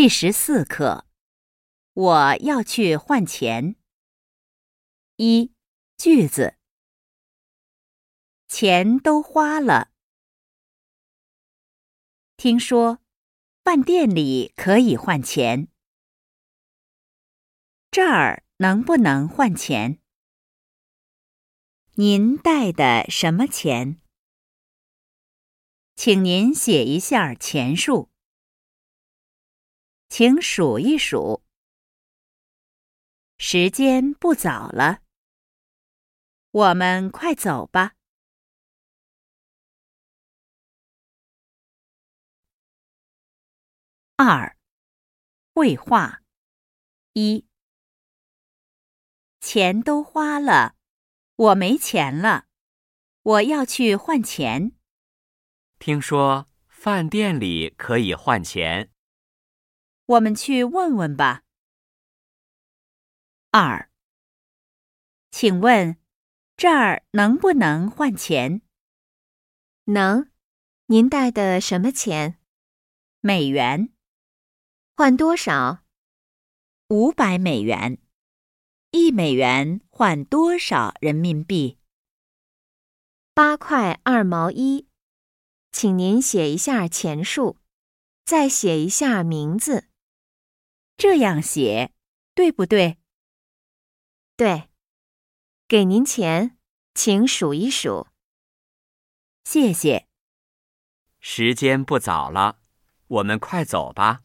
第十四课，我要去换钱。一句子，钱都花了。听说饭店里可以换钱，这儿能不能换钱？您带的什么钱？请您写一下钱数。请数一数，时间不早了，我们快走吧。二，绘画一，钱都花了，我没钱了，我要去换钱。听说饭店里可以换钱。我们去问问吧。二，请问这儿能不能换钱？能。您带的什么钱？美元。换多少？五百美元。一美元换多少人民币？八块二毛一。请您写一下钱数，再写一下名字。这样写对不对？对，给您钱，请数一数。谢谢。时间不早了，我们快走吧。